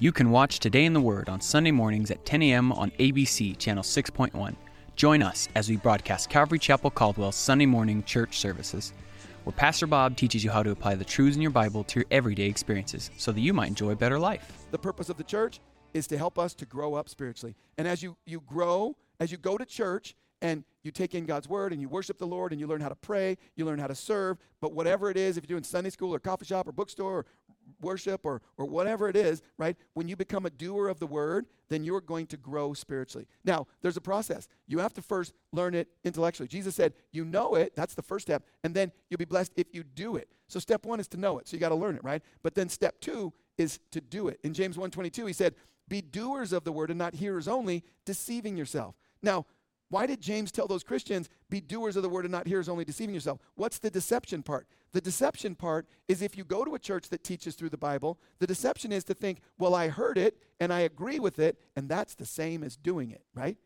You can watch Today in the Word on Sunday mornings at 10 a.m. on ABC Channel 6.1. Join us as we broadcast Calvary Chapel Caldwell's Sunday morning church services, where Pastor Bob teaches you how to apply the truths in your Bible to your everyday experiences so that you might enjoy a better life. The purpose of the church is to help us to grow up spiritually. And as you, you grow, as you go to church and you take in God's word and you worship the Lord and you learn how to pray, you learn how to serve, but whatever it is, if you're doing Sunday school or coffee shop or bookstore or worship or, or whatever it is, right? When you become a doer of the word, then you're going to grow spiritually. Now, there's a process. You have to first learn it intellectually. Jesus said, You know it, that's the first step, and then you'll be blessed if you do it. So step one is to know it. So you got to learn it, right? But then step two is to do it. In James 1:22, he said, Be doers of the word and not hearers only, deceiving yourself. Now, why did James tell those Christians, be doers of the word and not hearers only, deceiving yourself? What's the deception part? The deception part is if you go to a church that teaches through the Bible, the deception is to think, well, I heard it and I agree with it, and that's the same as doing it, right?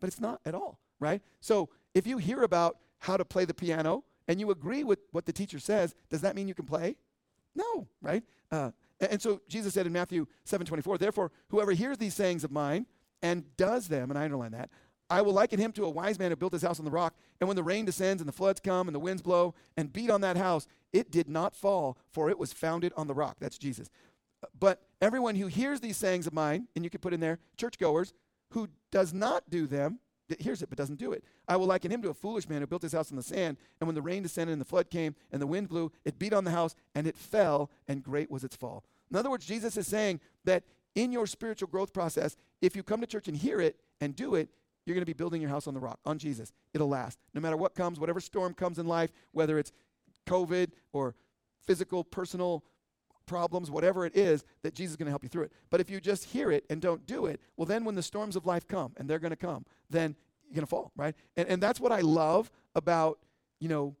But it's not at all, right? So if you hear about how to play the piano and you agree with what the teacher says, does that mean you can play? No, right? Uh, and so Jesus said in Matthew 7 24, therefore, whoever hears these sayings of mine and does them, and I underline that, I will liken him to a wise man who built his house on the rock. And when the rain descends and the floods come and the winds blow and beat on that house, it did not fall, for it was founded on the rock. That's Jesus. But everyone who hears these sayings of mine, and you could put in there churchgoers, who does not do them, hears it but doesn't do it. I will liken him to a foolish man who built his house on the sand, and when the rain descended and the flood came and the wind blew, it beat on the house and it fell, and great was its fall. In other words, Jesus is saying that in your spiritual growth process, if you come to church and hear it and do it, you're going to be building your house on the rock, on Jesus. It'll last. No matter what comes, whatever storm comes in life, whether it's COVID or physical, personal problems, whatever it is, that Jesus is going to help you through it. But if you just hear it and don't do it, well, then when the storms of life come, and they're going to come, then you're going to fall, right? And, and that's what I love about, you know,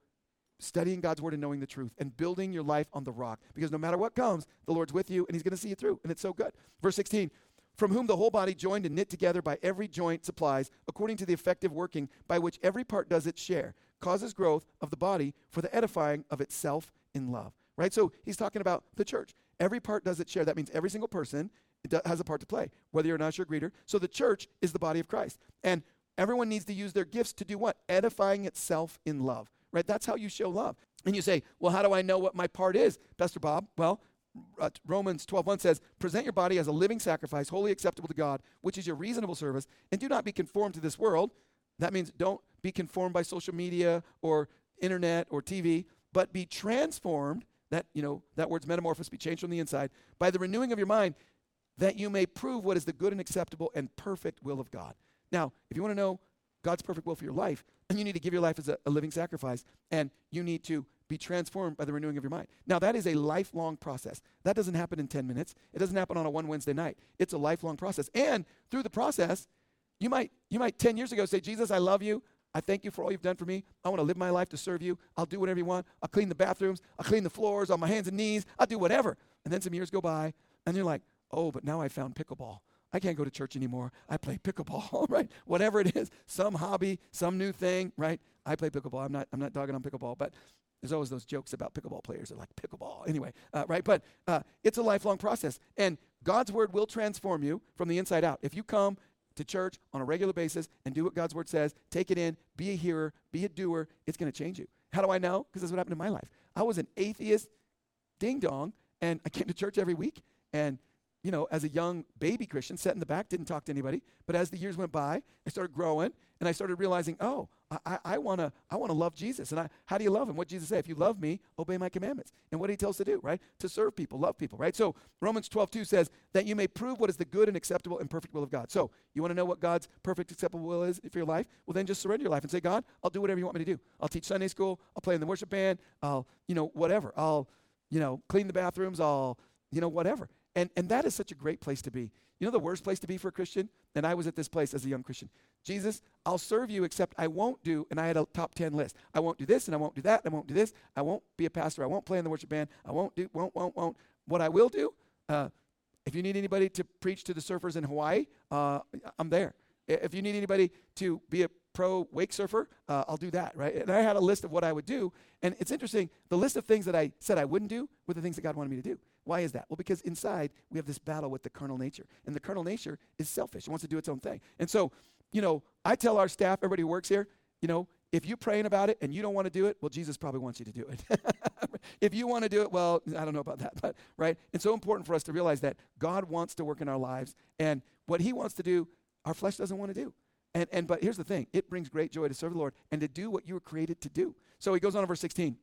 studying God's word and knowing the truth and building your life on the rock. Because no matter what comes, the Lord's with you and he's going to see you through. And it's so good. Verse 16 from whom the whole body joined and knit together by every joint supplies, according to the effective working by which every part does its share, causes growth of the body for the edifying of itself in love. Right? So he's talking about the church. Every part does its share. That means every single person has a part to play, whether you're usher or greeter. So the church is the body of Christ. And everyone needs to use their gifts to do what? Edifying itself in love. Right? That's how you show love. And you say, well, how do I know what my part is, Pastor Bob? Well, uh, Romans 12:1 says, "Present your body as a living sacrifice, holy acceptable to God, which is your reasonable service, and do not be conformed to this world." That means don't be conformed by social media or internet or TV, but be transformed. That you know that word's metamorphosis, be changed from the inside by the renewing of your mind, that you may prove what is the good and acceptable and perfect will of God. Now, if you want to know God's perfect will for your life, then you need to give your life as a, a living sacrifice, and you need to be transformed by the renewing of your mind. Now, that is a lifelong process. That doesn't happen in 10 minutes. It doesn't happen on a one Wednesday night. It's a lifelong process. And through the process, you might, you might 10 years ago say, Jesus, I love you. I thank you for all you've done for me. I want to live my life to serve you. I'll do whatever you want. I'll clean the bathrooms. I'll clean the floors on my hands and knees. I'll do whatever. And then some years go by, and you're like, oh, but now I found pickleball. I can't go to church anymore. I play pickleball, right? Whatever it is, some hobby, some new thing, right? I play pickleball. I'm not, I'm not dogging on pickleball, but there's always those jokes about pickleball players. They're like, pickleball. Anyway, uh, right? But uh, it's a lifelong process. And God's word will transform you from the inside out. If you come to church on a regular basis and do what God's word says, take it in, be a hearer, be a doer, it's going to change you. How do I know? Because that's what happened in my life. I was an atheist ding dong, and I came to church every week. And, you know, as a young baby Christian, sat in the back, didn't talk to anybody. But as the years went by, I started growing, and I started realizing, oh, I, I want to I wanna love Jesus. And I, how do you love him? What Jesus say? if you love me, obey my commandments. And what he tells us to do, right? To serve people, love people, right? So Romans 12, 2 says that you may prove what is the good and acceptable and perfect will of God. So you want to know what God's perfect, acceptable will is for your life? Well, then just surrender your life and say, God, I'll do whatever you want me to do. I'll teach Sunday school. I'll play in the worship band. I'll, you know, whatever. I'll, you know, clean the bathrooms. I'll, you know, whatever. And, and that is such a great place to be. You know the worst place to be for a Christian? And I was at this place as a young Christian. Jesus, I'll serve you, except I won't do, and I had a top 10 list. I won't do this, and I won't do that, and I won't do this. I won't be a pastor. I won't play in the worship band. I won't do, won't, won't, won't. What I will do, uh, if you need anybody to preach to the surfers in Hawaii, uh, I'm there. If you need anybody to be a pro wake surfer, uh, I'll do that, right? And I had a list of what I would do. And it's interesting, the list of things that I said I wouldn't do were the things that God wanted me to do. Why is that? Well, because inside we have this battle with the carnal nature. And the carnal nature is selfish, it wants to do its own thing. And so, you know, I tell our staff, everybody who works here, you know, if you're praying about it and you don't want to do it, well, Jesus probably wants you to do it. if you want to do it, well, I don't know about that, but right? It's so important for us to realize that God wants to work in our lives, and what He wants to do, our flesh doesn't want to do. And, and but here's the thing it brings great joy to serve the Lord and to do what you were created to do. So he goes on in verse 16.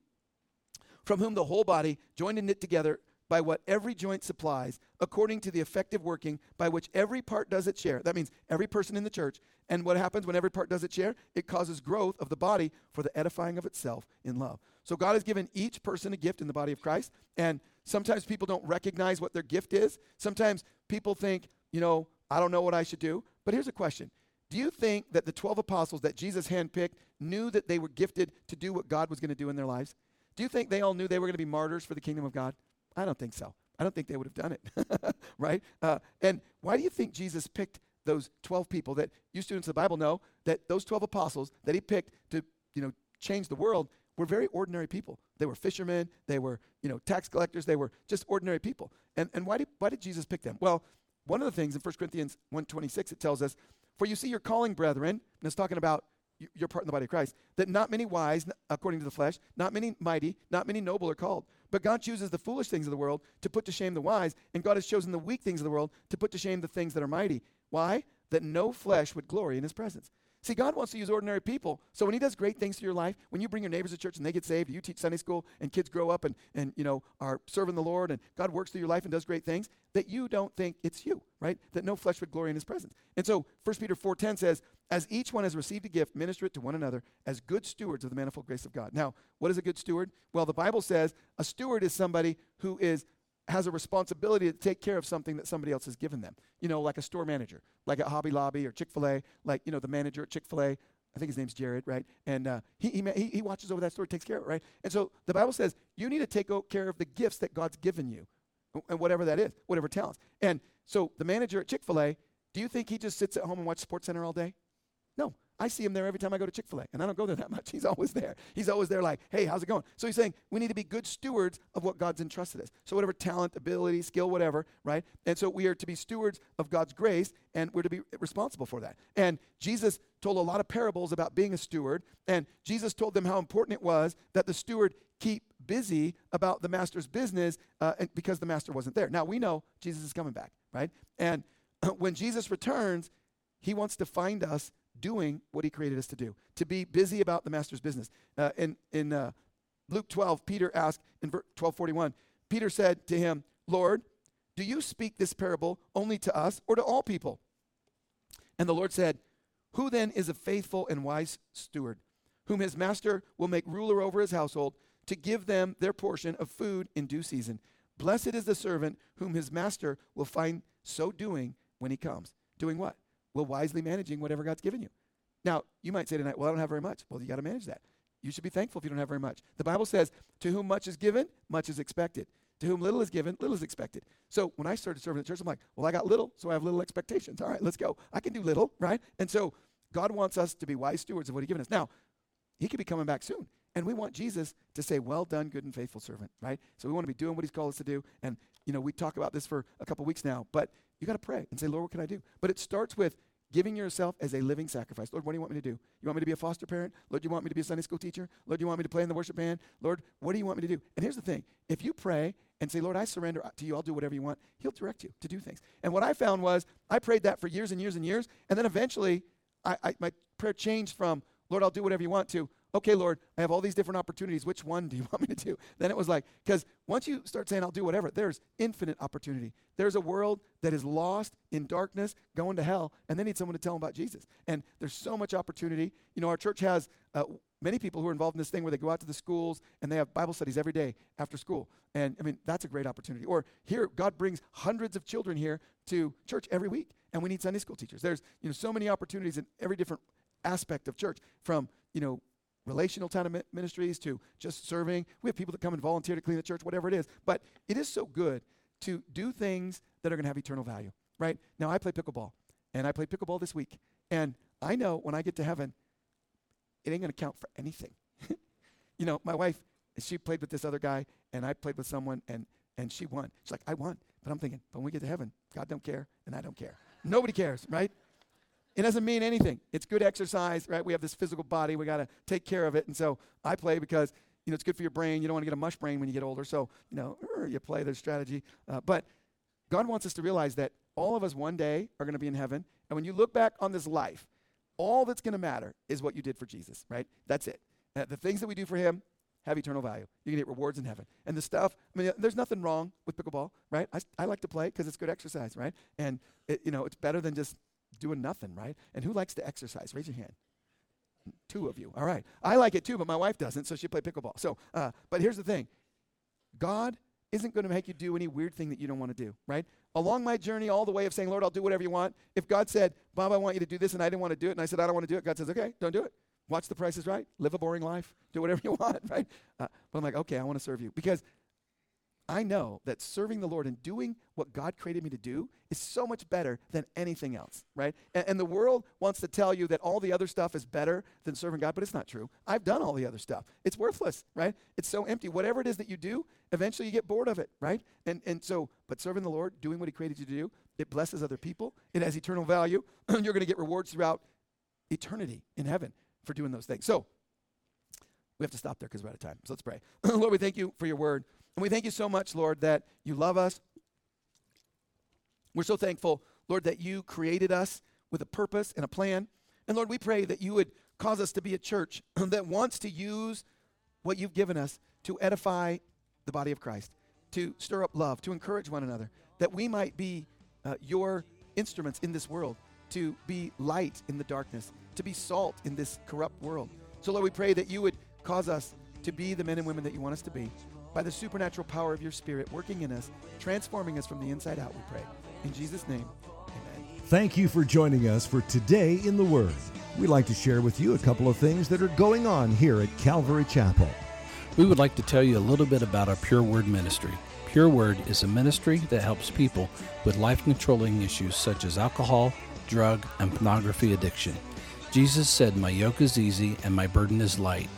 From whom the whole body, joined and knit together by what every joint supplies, according to the effective working by which every part does its share. That means every person in the church. And what happens when every part does its share? It causes growth of the body for the edifying of itself in love. So God has given each person a gift in the body of Christ. And sometimes people don't recognize what their gift is. Sometimes people think, you know, I don't know what I should do. But here's a question Do you think that the 12 apostles that Jesus handpicked knew that they were gifted to do what God was going to do in their lives? Do you think they all knew they were going to be martyrs for the kingdom of God? I don't think so. I don't think they would have done it, right? Uh, and why do you think Jesus picked those 12 people that you students of the Bible know that those 12 apostles that he picked to, you know, change the world were very ordinary people. They were fishermen, they were, you know, tax collectors, they were just ordinary people. And, and why, did, why did Jesus pick them? Well, one of the things in 1 Corinthians 1.26, it tells us, For you see your calling, brethren, and it's talking about your part in the body of Christ, that not many wise, according to the flesh, not many mighty, not many noble are called. But God chooses the foolish things of the world to put to shame the wise, and God has chosen the weak things of the world to put to shame the things that are mighty. Why? That no flesh would glory in his presence. See, God wants to use ordinary people. So when He does great things to your life, when you bring your neighbors to church and they get saved, you teach Sunday school and kids grow up and, and you know are serving the Lord and God works through your life and does great things, that you don't think it's you, right? That no flesh would glory in His presence. And so 1 Peter 4.10 says, as each one has received a gift, minister it to one another as good stewards of the manifold grace of God. Now, what is a good steward? Well, the Bible says a steward is somebody who is has a responsibility to take care of something that somebody else has given them. You know, like a store manager, like at Hobby Lobby or Chick fil A, like, you know, the manager at Chick fil A. I think his name's Jared, right? And uh, he, he, he watches over that store, takes care of it, right? And so the Bible says you need to take care of the gifts that God's given you, and whatever that is, whatever talents. And so the manager at Chick fil A, do you think he just sits at home and watches Sports Center all day? No, I see him there every time I go to Chick fil A, and I don't go there that much. He's always there. He's always there, like, hey, how's it going? So he's saying we need to be good stewards of what God's entrusted us. So, whatever talent, ability, skill, whatever, right? And so we are to be stewards of God's grace, and we're to be responsible for that. And Jesus told a lot of parables about being a steward, and Jesus told them how important it was that the steward keep busy about the master's business uh, because the master wasn't there. Now, we know Jesus is coming back, right? And when Jesus returns, he wants to find us doing what he created us to do, to be busy about the master's business. Uh, in in uh, Luke 12, Peter asked in 1241, Peter said to him, Lord, do you speak this parable only to us or to all people? And the Lord said, Who then is a faithful and wise steward, whom his master will make ruler over his household, to give them their portion of food in due season? Blessed is the servant whom his master will find so doing when he comes. Doing what? Well, wisely managing whatever God's given you. Now, you might say tonight, well, I don't have very much. Well, you got to manage that. You should be thankful if you don't have very much. The Bible says, to whom much is given, much is expected. To whom little is given, little is expected. So when I started serving the church, I'm like, well, I got little, so I have little expectations. All right, let's go. I can do little, right? And so God wants us to be wise stewards of what He's given us. Now, He could be coming back soon. And we want Jesus to say, well done, good and faithful servant, right? So we want to be doing what He's called us to do. And, you know, we talk about this for a couple weeks now, but you got to pray and say, Lord, what can I do? But it starts with giving yourself as a living sacrifice. Lord, what do you want me to do? You want me to be a foster parent? Lord, you want me to be a Sunday school teacher? Lord, you want me to play in the worship band? Lord, what do you want me to do? And here's the thing if you pray and say, Lord, I surrender to you, I'll do whatever you want, He'll direct you to do things. And what I found was I prayed that for years and years and years, and then eventually I, I, my prayer changed from, Lord, I'll do whatever you want to, okay, Lord, I have all these different opportunities. Which one do you want me to do? Then it was like, because once you start saying, I'll do whatever, there's infinite opportunity. There's a world that is lost in darkness, going to hell, and they need someone to tell them about Jesus. And there's so much opportunity. You know, our church has uh, many people who are involved in this thing where they go out to the schools and they have Bible studies every day after school. And I mean, that's a great opportunity. Or here, God brings hundreds of children here to church every week, and we need Sunday school teachers. There's, you know, so many opportunities in every different aspect of church from, you know, relational time of ministries to just serving. We have people that come and volunteer to clean the church, whatever it is. But it is so good to do things that are going to have eternal value, right? Now, I play pickleball, and I played pickleball this week. And I know when I get to heaven, it ain't going to count for anything. you know, my wife, she played with this other guy, and I played with someone, and, and she won. She's like, I won. But I'm thinking, but when we get to heaven, God don't care, and I don't care. Nobody cares, right? It doesn't mean anything. It's good exercise, right? We have this physical body. We got to take care of it. And so I play because, you know, it's good for your brain. You don't want to get a mush brain when you get older. So, you know, you play, there's strategy. Uh, but God wants us to realize that all of us one day are going to be in heaven. And when you look back on this life, all that's going to matter is what you did for Jesus, right? That's it. Uh, the things that we do for him have eternal value. You're going to get rewards in heaven. And the stuff, I mean, there's nothing wrong with pickleball, right? I, I like to play because it's good exercise, right? And, it, you know, it's better than just doing nothing, right? And who likes to exercise? Raise your hand. Two of you. All right. I like it too, but my wife doesn't, so she play pickleball. So, uh, but here's the thing God isn't going to make you do any weird thing that you don't want to do, right? Along my journey, all the way of saying, Lord, I'll do whatever you want. If God said, Bob, I want you to do this, and I didn't want to do it, and I said, I don't want to do it, God says, okay, don't do it. Watch the Price Is Right. Live a boring life. Do whatever you want, right? Uh, but I'm like, okay, I want to serve you. Because I know that serving the Lord and doing what God created me to do is so much better than anything else, right? And, and, the world wants to tell you that all the other stuff is better than serving God, but it's not true. I've done all the other stuff. It's worthless, right? It's so empty. Whatever it is that you do, eventually you get bored of it, right? And, and so, but serving the Lord, doing what He created you to do, it blesses other people. It has eternal value. And you're going to get rewards throughout eternity in heaven for doing those things. So, we have to stop there because we're out of time. So let's pray. Lord, we thank you for your word. And we thank you so much, Lord, that you love us. We're so thankful, Lord, that you created us with a purpose and a plan. And Lord, we pray that you would cause us to be a church that wants to use what you've given us to edify the body of Christ, to stir up love, to encourage one another, that we might be uh, your instruments in this world, to be light in the darkness, to be salt in this corrupt world. So, Lord, we pray that you would cause us to be the men and women that you want us to be by the supernatural power of your Spirit working in us, transforming us from the inside out, we pray. In Jesus' name, amen. Thank you for joining us for Today in the Word. We'd like to share with you a couple of things that are going on here at Calvary Chapel. We would like to tell you a little bit about our Pure Word ministry. Pure Word is a ministry that helps people with life controlling issues such as alcohol, drug, and pornography addiction. Jesus said, My yoke is easy and my burden is light.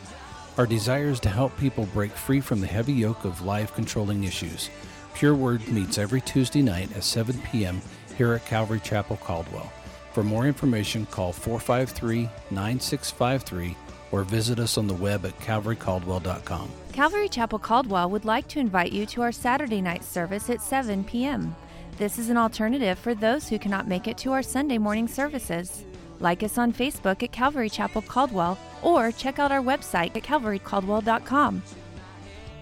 Our desire is to help people break free from the heavy yoke of life controlling issues. Pure Word meets every Tuesday night at 7 p.m. here at Calvary Chapel Caldwell. For more information, call 453 9653 or visit us on the web at calvarycaldwell.com. Calvary Chapel Caldwell would like to invite you to our Saturday night service at 7 p.m. This is an alternative for those who cannot make it to our Sunday morning services. Like us on Facebook at Calvary Chapel Caldwell or check out our website at calvarycaldwell.com.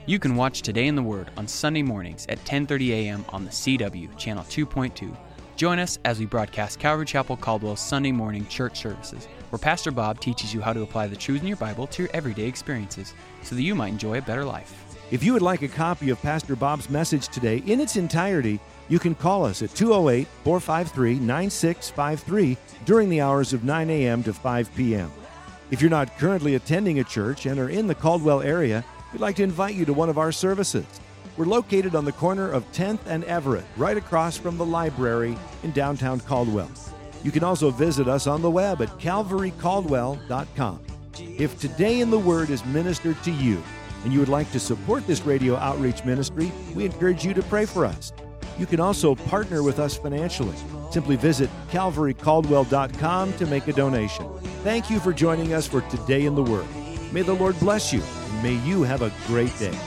You can watch Today in the Word on Sunday mornings at 10:30 a.m. on the CW channel 2.2. Join us as we broadcast Calvary Chapel Caldwell's Sunday morning church services, where Pastor Bob teaches you how to apply the truths in your Bible to your everyday experiences so that you might enjoy a better life. If you would like a copy of Pastor Bob's message today in its entirety, you can call us at 208 453 9653 during the hours of 9 a.m. to 5 p.m. If you're not currently attending a church and are in the Caldwell area, we'd like to invite you to one of our services. We're located on the corner of 10th and Everett, right across from the library in downtown Caldwell. You can also visit us on the web at calvarycaldwell.com. If today in the Word is ministered to you and you would like to support this radio outreach ministry, we encourage you to pray for us. You can also partner with us financially. Simply visit calvarycaldwell.com to make a donation. Thank you for joining us for Today in the Word. May the Lord bless you, and may you have a great day.